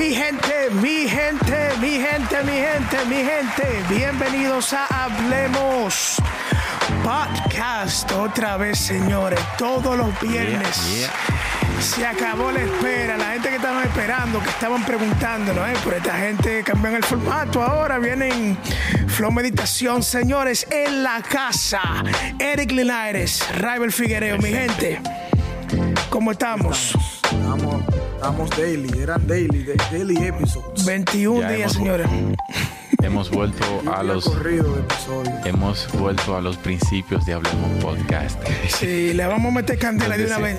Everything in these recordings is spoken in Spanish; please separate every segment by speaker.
Speaker 1: Mi gente, mi gente, mi gente, mi gente, mi gente, bienvenidos a Hablemos Podcast otra vez, señores, todos los viernes. Se acabó la espera, la gente que estaban esperando, que estaban preguntándonos, ¿eh? por esta gente cambian el formato ahora, vienen Flow Meditación, señores, en la casa. Eric Linares, Rival Figuereo, mi gente, ¿cómo estamos?
Speaker 2: Estamos, estamos daily, eran daily, de- daily episodes.
Speaker 1: 21
Speaker 3: Ya
Speaker 1: días,
Speaker 3: hemos-
Speaker 1: señores.
Speaker 3: Hemos vuelto a los
Speaker 2: corrido de episodios.
Speaker 3: hemos vuelto a los principios de Hablemos Podcast.
Speaker 1: Sí, le vamos a meter candela de una vez.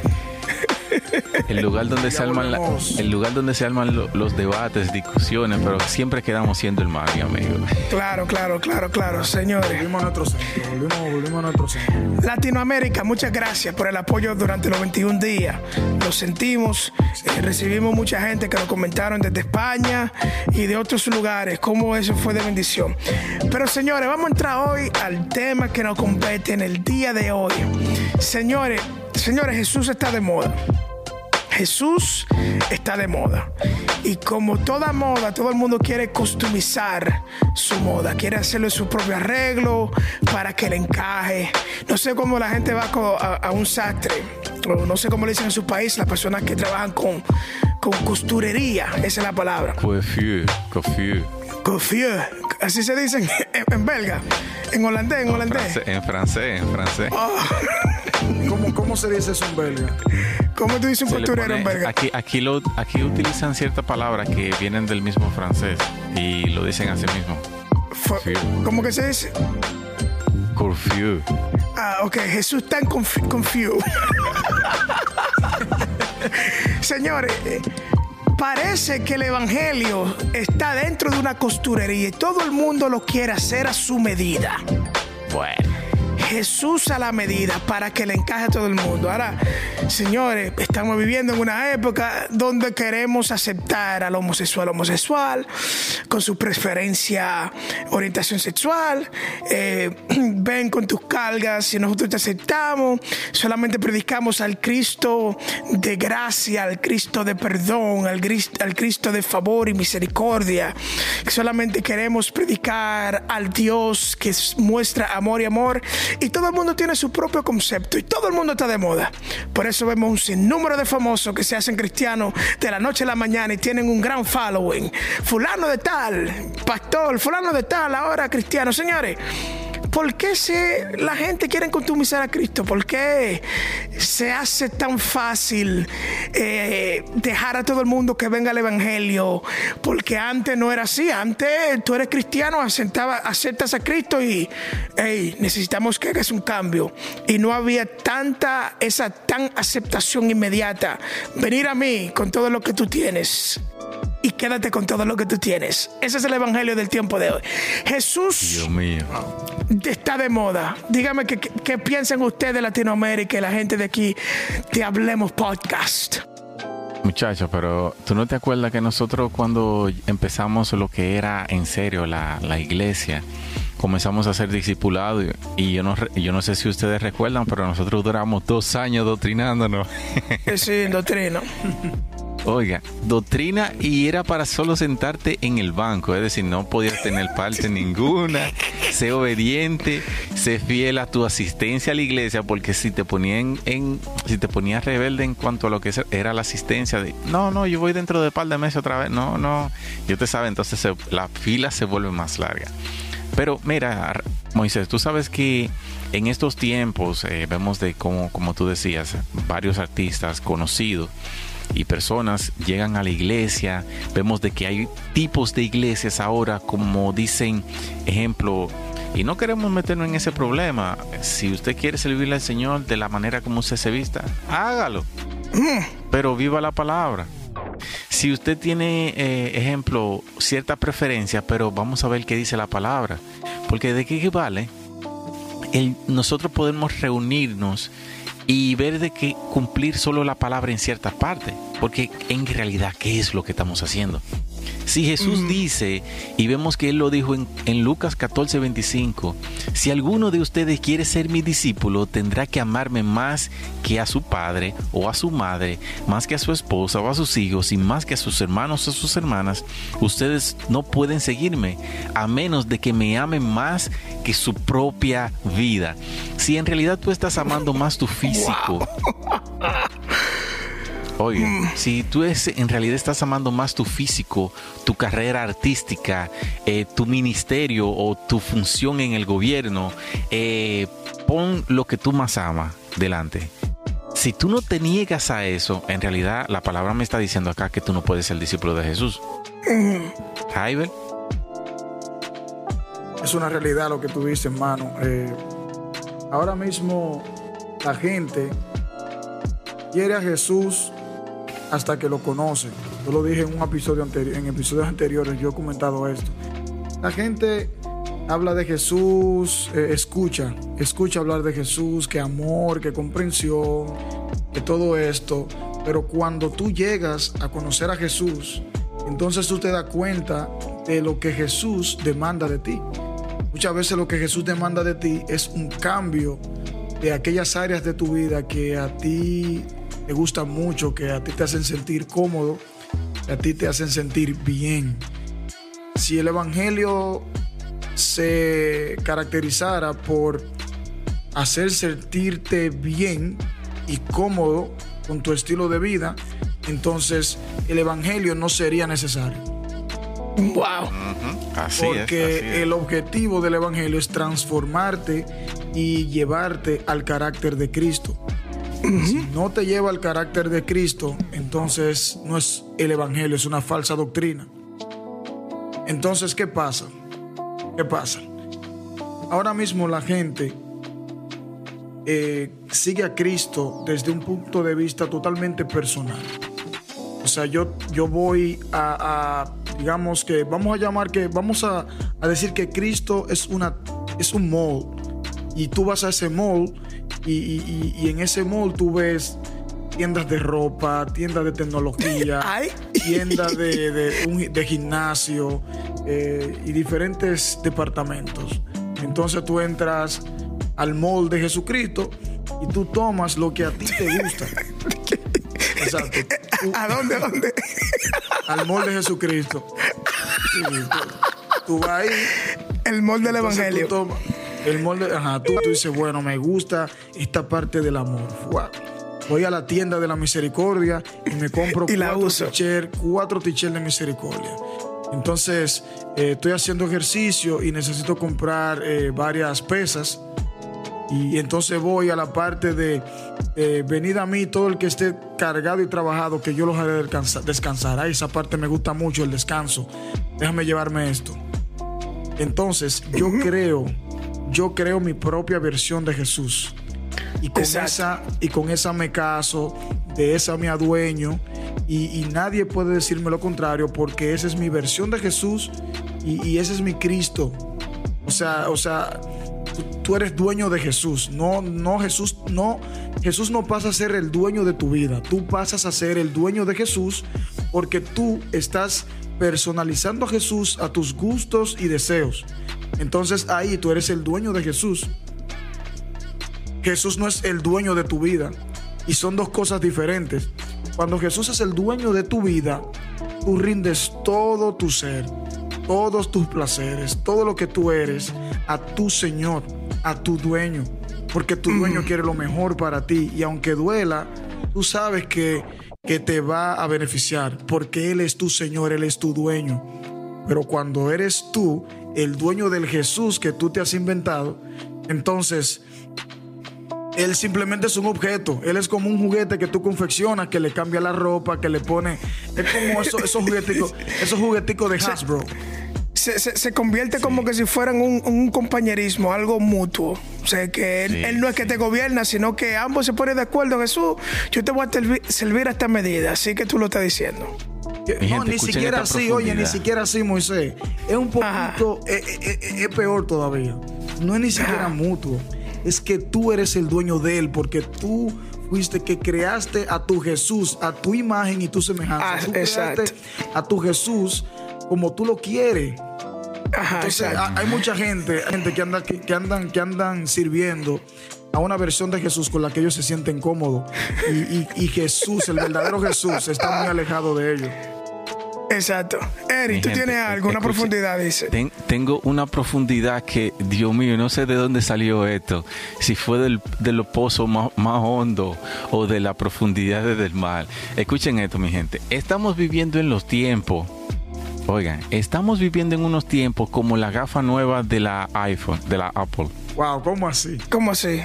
Speaker 3: El lugar donde se la-
Speaker 2: volvemos.
Speaker 3: el lugar donde se arman lo- los debates, discusiones, pero siempre quedamos siendo el mal, mi amigo.
Speaker 1: Claro, claro, claro, claro, señores.
Speaker 2: Volvimos a nuestro centro, volvimos, volvimos a nuestro centro.
Speaker 1: Latinoamérica, muchas gracias por el apoyo durante los 21 días. Lo sentimos, eh, recibimos mucha gente que lo comentaron desde España y de otros lugares, cómo eso fue de bendición. Pero señores, vamos a entrar hoy al tema que nos compete en el día de hoy. Señores, señores, Jesús está de moda. Jesús está de moda. Y como toda moda, todo el mundo quiere customizar su moda, quiere hacerle su propio arreglo para que le encaje. No sé cómo la gente va a, a un sastre, o no sé cómo le dicen en su país las personas que trabajan con, con costurería, esa es la palabra.
Speaker 3: Coiffure, coiffure.
Speaker 1: Coiffure, así se dicen en, en belga, en holandés, en
Speaker 3: En
Speaker 1: holandés.
Speaker 3: francés, en francés, en francés.
Speaker 2: ¿Cómo, ¿Cómo se dice eso en belga?
Speaker 1: ¿Cómo tú dices un costurero en belga?
Speaker 3: aquí, aquí, lo, aquí utilizan ciertas palabras que vienen del mismo francés y lo dicen así mismo.
Speaker 1: Fue-
Speaker 3: sí.
Speaker 1: ¿Cómo que se dice?
Speaker 3: Coiffure.
Speaker 1: Ah, ok, Jesús está en conf- confused. Señores, eh, parece que el evangelio está dentro de una costurería y todo el mundo lo quiere hacer a su medida.
Speaker 3: Bueno.
Speaker 1: Jesús a la medida para que le encaje a todo el mundo. Ahora, señores, estamos viviendo en una época donde queremos aceptar al homosexual homosexual con su preferencia, orientación sexual. Eh, ven con tus cargas y nosotros te aceptamos. Solamente predicamos al Cristo de gracia, al Cristo de perdón, al, Gris- al Cristo de favor y misericordia. Solamente queremos predicar al Dios que muestra amor y amor. Y todo el mundo tiene su propio concepto y todo el mundo está de moda. Por eso vemos un sinnúmero de famosos que se hacen cristianos de la noche a la mañana y tienen un gran following. Fulano de tal, pastor, fulano de tal, ahora cristiano. Señores, ¿Por qué se, la gente quiere customizar a Cristo? ¿Por qué se hace tan fácil eh, dejar a todo el mundo que venga al Evangelio? Porque antes no era así. Antes tú eres cristiano, aceptaba- aceptas a Cristo y hey, necesitamos que hagas un cambio. Y no había tanta, esa tan aceptación inmediata. Venir a mí con todo lo que tú tienes y quédate con todo lo que tú tienes. Ese es el evangelio del tiempo de hoy. Jesús
Speaker 3: Dios mío.
Speaker 1: está de moda. Dígame qué, piensan ustedes de Latinoamérica y la gente de aquí de Hablemos Podcast.
Speaker 3: Muchachos, pero tú no te acuerdas que nosotros cuando empezamos lo que era en serio la, la iglesia, comenzamos a ser discipulados y, yo no yo no sé si ustedes recuerdan, pero nosotros duramos dos años doctrinándonos.
Speaker 1: Sí, doctrina.
Speaker 3: Oiga, doctrina y era para solo sentarte en el banco, es decir, no podías tener parte ninguna, sé obediente, sé fiel a tu asistencia a la iglesia, porque si te ponían en, si te ponías rebelde en cuanto a lo que era la asistencia de, no, no, yo voy dentro de par de meses otra vez, no, no, yo te sabe, entonces se- la fila se vuelve más larga. Pero mira, Moisés, tú sabes que en estos tiempos eh, vemos de cómo, como tú decías, varios artistas conocidos y personas llegan a la iglesia. Vemos de que hay tipos de iglesias ahora, como dicen, ejemplo, y no queremos meternos en ese problema. Si usted quiere servirle al Señor de la manera como usted se vista, hágalo. Pero viva la palabra. Si usted tiene, eh, ejemplo, cierta preferencia, pero vamos a ver qué dice la palabra. Porque de qué vale el, nosotros podemos reunirnos y ver de que cumplir solo la palabra en ciertas partes. Porque en realidad, ¿qué es lo que estamos haciendo? Si Jesús dice, y vemos que Él lo dijo en, en Lucas 14, 25, si alguno de ustedes quiere ser mi discípulo, tendrá que amarme más que a su padre o a su madre, más que a su esposa o a sus hijos y más que a sus hermanos o a sus hermanas. Ustedes no pueden seguirme a menos de que me amen más que su propia vida. Si en realidad tú estás amando más tu físico, Oye, si tú es, en realidad estás amando más tu físico, tu carrera artística, eh, tu ministerio o tu función en el gobierno, eh, pon lo que tú más amas delante. Si tú no te niegas a eso, en realidad la palabra me está diciendo acá que tú no puedes ser discípulo de Jesús. Jaiber.
Speaker 2: Es una realidad lo que tú dices, hermano. Eh, ahora mismo la gente quiere a Jesús hasta que lo conoce. Yo lo dije en un episodio anterior, en episodios anteriores yo he comentado esto. La gente habla de Jesús, eh, escucha, escucha hablar de Jesús, que amor, que comprensión, que todo esto. Pero cuando tú llegas a conocer a Jesús, entonces tú te das cuenta de lo que Jesús demanda de ti. Muchas veces lo que Jesús demanda de ti es un cambio de aquellas áreas de tu vida que a ti te gustan mucho, que a ti te hacen sentir cómodo, que a ti te hacen sentir bien. Si el Evangelio se caracterizara por hacer sentirte bien y cómodo con tu estilo de vida, entonces el Evangelio no sería necesario.
Speaker 1: Wow.
Speaker 3: Así
Speaker 2: Porque
Speaker 3: es, así es.
Speaker 2: el objetivo del Evangelio es transformarte y llevarte al carácter de Cristo. Si no te lleva al carácter de Cristo, entonces no es el Evangelio, es una falsa doctrina. Entonces, ¿qué pasa? ¿Qué pasa? Ahora mismo la gente eh, sigue a Cristo desde un punto de vista totalmente personal. O sea, yo, yo voy a, a, digamos que, vamos a llamar que, vamos a, a decir que Cristo es, una, es un mall. Y tú vas a ese mall y, y- y- en ese mall tú ves tiendas de ropa, tiendas de tecnología, tiendas de, de, gimnasio eh, y diferentes departamentos. Entonces tú entras al mall de Jesucristo y tú tomas lo que a ti te gusta. Exacto. Tú-
Speaker 1: ¿A dónde? ¿A dónde?
Speaker 2: al mall de Jesucristo. Sí, tú, tú vas ahí.
Speaker 1: El molde del evangelio.
Speaker 2: Tú tomas el molde, ajá, tú, tú dices, bueno, me gusta esta parte del amor. Wow. Voy a la tienda de la misericordia y me compro
Speaker 1: Y la
Speaker 2: cuatro
Speaker 1: uso.
Speaker 2: t-shirt, cuatro t-shirt de misericordia. Entonces, eh, estoy haciendo ejercicio y necesito comprar eh, varias pesas. Y entonces voy a la parte de eh, venid a mí todo el que esté cargado y trabajado, que yo los haré descansa- descansar. Ahí esa parte me gusta mucho, el descanso. Déjame llevarme esto. Entonces, yo creo, yo creo mi propia versión de Jesús. Y con,
Speaker 1: Exacto.
Speaker 2: esa, y con esa me caso, de esa me adueño. Y, y nadie puede decirme lo contrario porque esa es mi versión de Jesús y, y ese es mi Cristo. O sea, o sea, tú, tú eres dueño de Jesús. No, no, Jesús, no, Jesús no pasa a ser el dueño de tu vida. Tú pasas a ser el dueño de Jesús porque tú estás personalizando a Jesús a tus gustos y deseos. Entonces ahí tú eres el dueño de Jesús. Jesús no es el dueño de tu vida y son dos cosas diferentes. Cuando Jesús es el dueño de tu vida, tú rindes todo tu ser, todos tus placeres, todo lo que tú eres a tu Señor, a tu dueño, porque tu dueño quiere lo mejor para ti y aunque duela, tú sabes que, que te va a beneficiar, porque Él es tu Señor, Él es tu dueño. Pero cuando eres tú el dueño del Jesús que tú te has inventado, entonces él simplemente es un objeto. Él es como un juguete que tú confeccionas, que le cambia la ropa, que le pone. Es como esos, esos jugueticos, esos jugueticos de Hasbro.
Speaker 1: Se, se- se convierte como que si fueran un, un compañerismo, algo mutuo. O sea, que él,
Speaker 3: Sí,
Speaker 1: él no es que te gobierna, sino que ambos se ponen de acuerdo. Jesús, yo te voy a servi- servir a esta medida, así que tú lo estás diciendo.
Speaker 2: Que-
Speaker 3: Mi
Speaker 2: no,
Speaker 3: gente,
Speaker 2: ni siquiera así, oye, ni siquiera así, Moisés. Es un poquito, eh, eh, eh, es peor todavía. No es ni siquiera
Speaker 1: Ajá.
Speaker 2: mutuo. Es que tú eres el dueño de él, porque tú fuiste que creaste a tu Jesús, a tu imagen y tu semejanza.
Speaker 1: Ah,
Speaker 2: tú creaste
Speaker 1: exacto.
Speaker 2: a tu Jesús como tú lo quieres.
Speaker 1: Ajá,
Speaker 2: Entonces,
Speaker 1: exacto.
Speaker 2: ha- hay mucha gente, gente que, anda, que, que andan, que andan sirviendo a una versión de Jesús con la que ellos se sienten cómodos. Y, y- y Jesús, el verdadero Jesús, está muy alejado de ellos.
Speaker 1: Exacto.
Speaker 3: Mi
Speaker 1: Eri, tú
Speaker 3: gente,
Speaker 1: tienes algo, una profundidad, dice.
Speaker 3: ten- tengo una profundidad que, Dios mío, no sé de dónde salió esto. Si fue del, de los pozos más, más hondo o de la profundidad del mar. Escuchen esto, mi gente. Estamos viviendo en los tiempos. Oigan, estamos viviendo en unos tiempos como la gafa nueva de la iPhone, de la Apple.
Speaker 2: Wow, ¿cómo así?
Speaker 1: ¿Cómo así?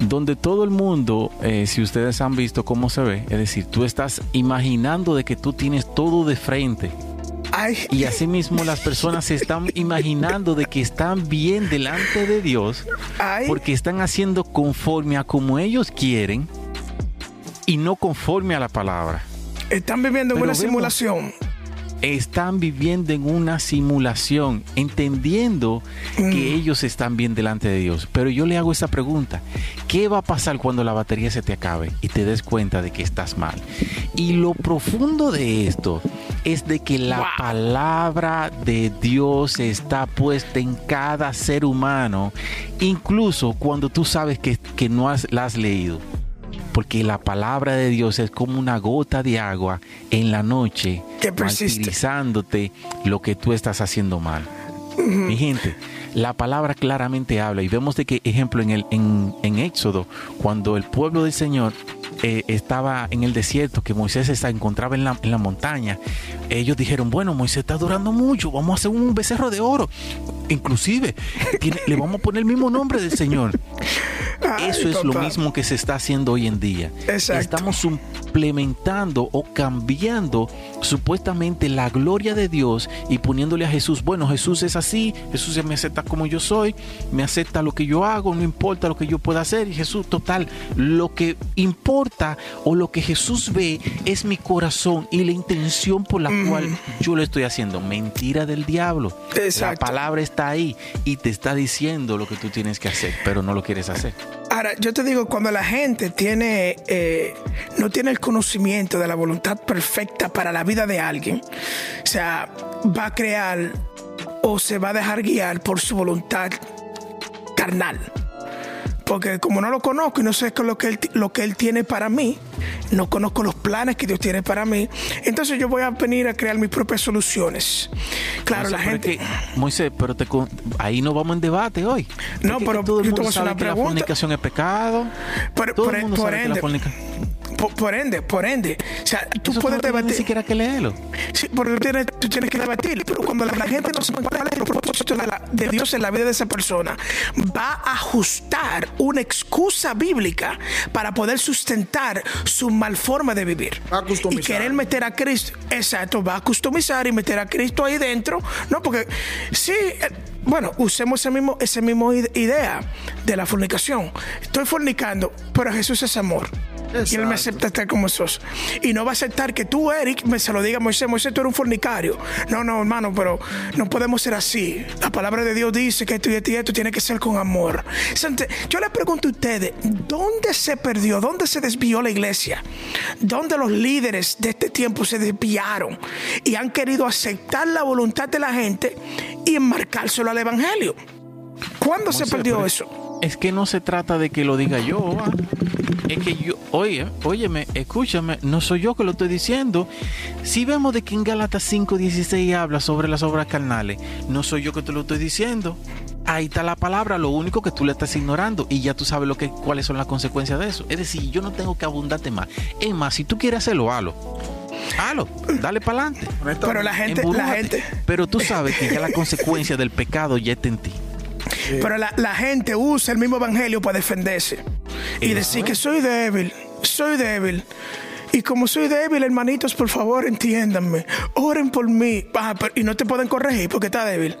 Speaker 3: Donde todo el mundo, eh, si ustedes han visto cómo se ve, es decir, tú estás imaginando de que tú tienes todo de frente.
Speaker 1: Ay,
Speaker 3: Y asimismo las personas se están imaginando de que están bien delante de Dios
Speaker 1: ay.
Speaker 3: porque están haciendo conforme a como ellos quieren y no conforme a la palabra.
Speaker 1: Están viviendo en una
Speaker 3: vemos-
Speaker 1: simulación.
Speaker 3: Están viviendo en una simulación, entendiendo que ellos están bien delante de Dios. Pero yo le hago esta pregunta, ¿qué va a pasar cuando la batería se te acabe y te des cuenta de que estás mal? Y lo profundo de esto es de que la
Speaker 1: Wow.
Speaker 3: palabra de Dios está puesta en cada ser humano, incluso cuando tú sabes que, que no has, la has leído. Porque la palabra de Dios es como una gota de agua en la noche,
Speaker 1: Que
Speaker 3: martirizándote lo que tú estás haciendo mal. Mi gente, la palabra claramente habla y vemos de que, ejemplo, en, el, en, en Éxodo, cuando el pueblo del Señor eh, estaba en el desierto, que Moisés se encontraba en la, en la montaña, ellos dijeron, bueno, Moisés está durando mucho, vamos a hacer un becerro de oro. Inclusive, tiene- le vamos a poner el mismo nombre del Señor.
Speaker 1: Ay,
Speaker 3: Eso es lo mismo que se está haciendo hoy en día.
Speaker 1: Exacto.
Speaker 3: Estamos suplementando o cambiando supuestamente la gloria de Dios y poniéndole a Jesús, bueno, Jesús es así, Jesús me acepta como yo soy, me acepta lo que yo hago, no importa lo que yo pueda hacer. Y Jesús, total, lo que importa o lo que Jesús ve es mi corazón y la intención por la cual yo lo estoy haciendo. Mentira del diablo.
Speaker 1: Exacto.
Speaker 3: La palabra está ahí y te está diciendo lo que tú tienes que hacer, pero no lo quieres hacer.
Speaker 1: Ahora, yo te digo, cuando la gente tiene, eh, no tiene el conocimiento de la voluntad perfecta para la vida de alguien, o sea, va a crear o se va a dejar guiar por su voluntad carnal. Porque como no lo conozco y no sé qué es lo que, él, lo que él tiene para mí, no conozco los planes que Dios tiene para mí, entonces yo voy a venir a crear mis propias soluciones. Claro, la
Speaker 3: Moisés, pero
Speaker 1: gente...
Speaker 3: es que, Moisés, pero te ahí no vamos en debate hoy.
Speaker 1: No, pero
Speaker 3: todo el
Speaker 1: yo te
Speaker 3: mundo
Speaker 1: voy a hacer
Speaker 3: sabe
Speaker 1: una
Speaker 3: que la fornicación es pecado.
Speaker 1: Por-
Speaker 3: todo
Speaker 1: por-
Speaker 3: el mundo
Speaker 1: por
Speaker 3: sabe que la
Speaker 1: ende,
Speaker 3: fornicación.
Speaker 1: Por, por ende, por ende. O sea, tú
Speaker 3: Eso
Speaker 1: puedes
Speaker 3: no
Speaker 1: debatir.
Speaker 3: ni siquiera que leerlo.
Speaker 1: Sí, porque tú tienes, tú tienes que debatir. Pero cuando la, la gente no sabe cuál es el propósito de, la- de Dios en la vida de esa persona, va a ajustar una excusa bíblica para poder sustentar su mal forma de vivir.
Speaker 2: Va a customizar.
Speaker 1: Y querer meter a Cristo. Exacto, va a customizar y meter a Cristo ahí dentro. No, porque sí. eh, Bueno, usemos ese mismo, ese mismo ide- idea de la fornicación. Estoy fornicando, pero Jesús es amor. Y él me acepta estar como sos. Y no va a aceptar que tú, Eric, me se lo diga a Moisés, Moisés, tú eres un fornicario. No, no, hermano, pero no podemos ser así. La palabra de Dios dice que esto y esto y esto tiene que ser con amor. Yo les pregunto a ustedes, ¿dónde se perdió? ¿Dónde se desvió la iglesia? ¿Dónde los líderes de este tiempo se desviaron y han querido aceptar la voluntad de la gente y enmarcárselo al evangelio? ¿Cuándo se perdió eso?
Speaker 3: Es que no se trata de que lo diga yo. ah. Es que yo, oye, óyeme, escúchame, no soy yo que lo estoy diciendo. Si vemos de que en Gálatas 5:16 habla sobre las obras carnales, no soy yo que te lo estoy diciendo. Ahí está la palabra, lo único que tú le estás ignorando y ya tú sabes lo que, cuáles son las consecuencias de eso. Es decir, yo no tengo que abundarte más. Es más, si tú quieres hacerlo, hazlo. Hazlo, dale para adelante.
Speaker 1: Pero la gente, la gente,
Speaker 3: Pero tú sabes que ya la consecuencia del pecado ya está en ti.
Speaker 1: Pero la, la gente usa el mismo evangelio para defenderse y decir que soy débil, soy débil. Y como soy débil, hermanitos, por favor, entiéndanme. Oren por mí. Ah, pero- y no te pueden corregir porque está débil.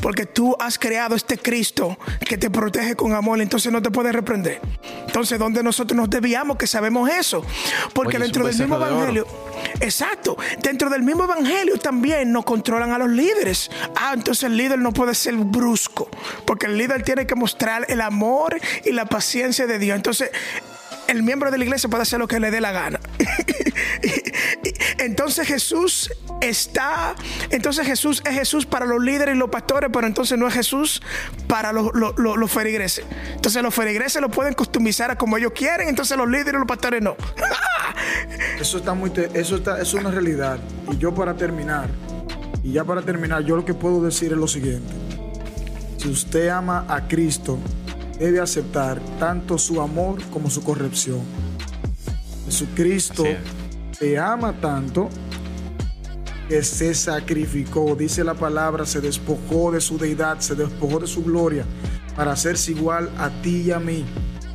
Speaker 1: Porque tú has creado este Cristo que te protege con amor, entonces no te puede reprender. Entonces, ¿dónde nosotros nos desviamos que sabemos eso? Porque
Speaker 3: Oye,
Speaker 1: dentro del mismo
Speaker 3: de
Speaker 1: evangelio, exacto, dentro del mismo evangelio también nos controlan a los líderes. Ah, entonces el líder no puede ser brusco, porque el líder tiene que mostrar el amor y la paciencia de Dios. Entonces, el miembro de la iglesia puede hacer lo que le dé la gana. entonces Jesús está, entonces Jesús es Jesús para los líderes y los pastores, pero entonces no es Jesús para los, los, los, feligreses. Entonces los feligreses lo pueden customizar a como ellos quieren, entonces los líderes y los pastores no.
Speaker 2: eso está muy, eso está, eso es una realidad. Y yo para terminar, y ya para terminar, yo lo que puedo decir es lo siguiente. Si usted ama a Cristo, debe aceptar tanto su amor como su corrección. Jesucristo te ama tanto que se sacrificó, dice la palabra, se despojó de su deidad, se despojó de su gloria para hacerse igual a ti y a mí,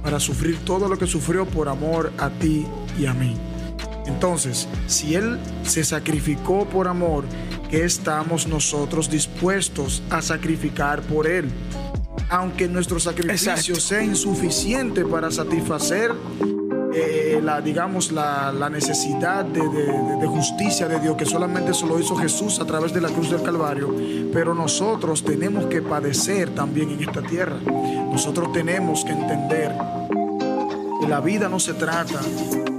Speaker 2: para sufrir todo lo que sufrió por amor a ti y a mí. Entonces, si Él se sacrificó por amor, ¿qué estamos nosotros dispuestos a sacrificar por Él? Aunque nuestro sacrificio sea insuficiente para satisfacer eh, la, digamos, la, necesidad de, de, justicia de Dios, que solamente se lo hizo Jesús a través de la cruz del Calvario, pero nosotros tenemos que padecer también en esta tierra. Nosotros tenemos que entender que la vida no se trata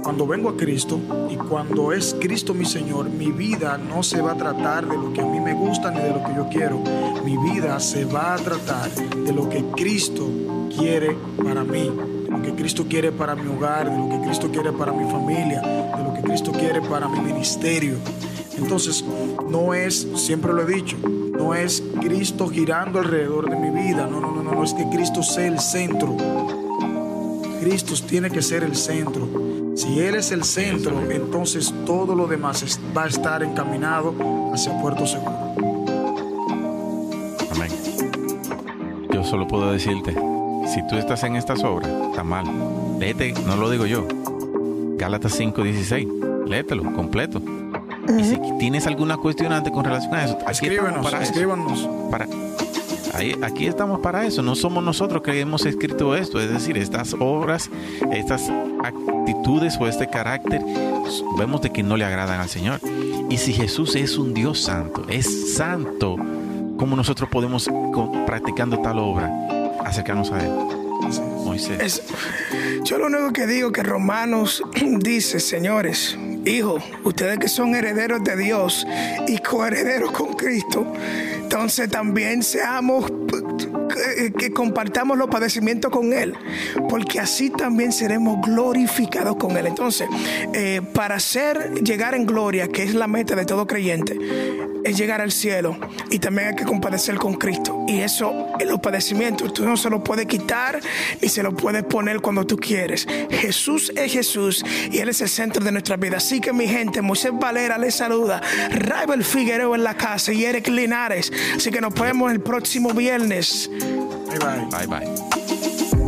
Speaker 2: cuando vengo a Cristo y cuando es Cristo mi Señor, mi vida no se va a tratar de lo que a mí me gusta ni de lo que yo quiero. Mi vida se va a tratar de lo que Cristo quiere para mí lo que Cristo quiere para mi hogar, de lo que Cristo quiere para mi familia, de lo que Cristo quiere para mi ministerio. Entonces, no es, siempre lo he dicho, no es Cristo girando alrededor de mi vida, no, no, no, no, no es que Cristo sea el centro. Cristo tiene que ser el centro. Si Él es el centro, entonces todo lo demás va a estar encaminado hacia Puerto Seguro.
Speaker 3: Amén. Yo solo puedo decirte, si tú estás en estas obras, está mal. Léete, no lo digo yo. Gálatas 5:16. Léetelo completo. Y si tienes alguna cuestionante con relación a eso,
Speaker 2: aquí escríbenos, para escríbanos.
Speaker 3: Para, aquí estamos para eso. No somos nosotros que hemos escrito esto. Es decir, estas obras, estas actitudes o este carácter, vemos de que no le agradan al Señor. Y si Jesús es un Dios santo, es santo, ¿cómo nosotros podemos, practicando tal obra, acercarnos a Él.
Speaker 1: Moisés. yo lo único que digo que Romanos dice, señores, hijos, ustedes que son herederos de Dios y coherederos con Cristo, entonces también seamos que, compartamos los padecimientos con Él, porque así también seremos glorificados con Él. Entonces, eh, para ser, llegar en gloria, que es la meta de todo creyente, es llegar al cielo y también hay que compadecer con Cristo. Y eso, en los padecimientos, tú no se lo puedes quitar y se lo puedes poner cuando tú quieres. Jesús es Jesús y Él es el centro de nuestra vida. Así que mi gente, Moisés Valera les saluda, Raibel Figueroa en la casa y Eric Linares. Así que nos vemos el próximo viernes.
Speaker 2: Bye bye.
Speaker 3: Bye bye.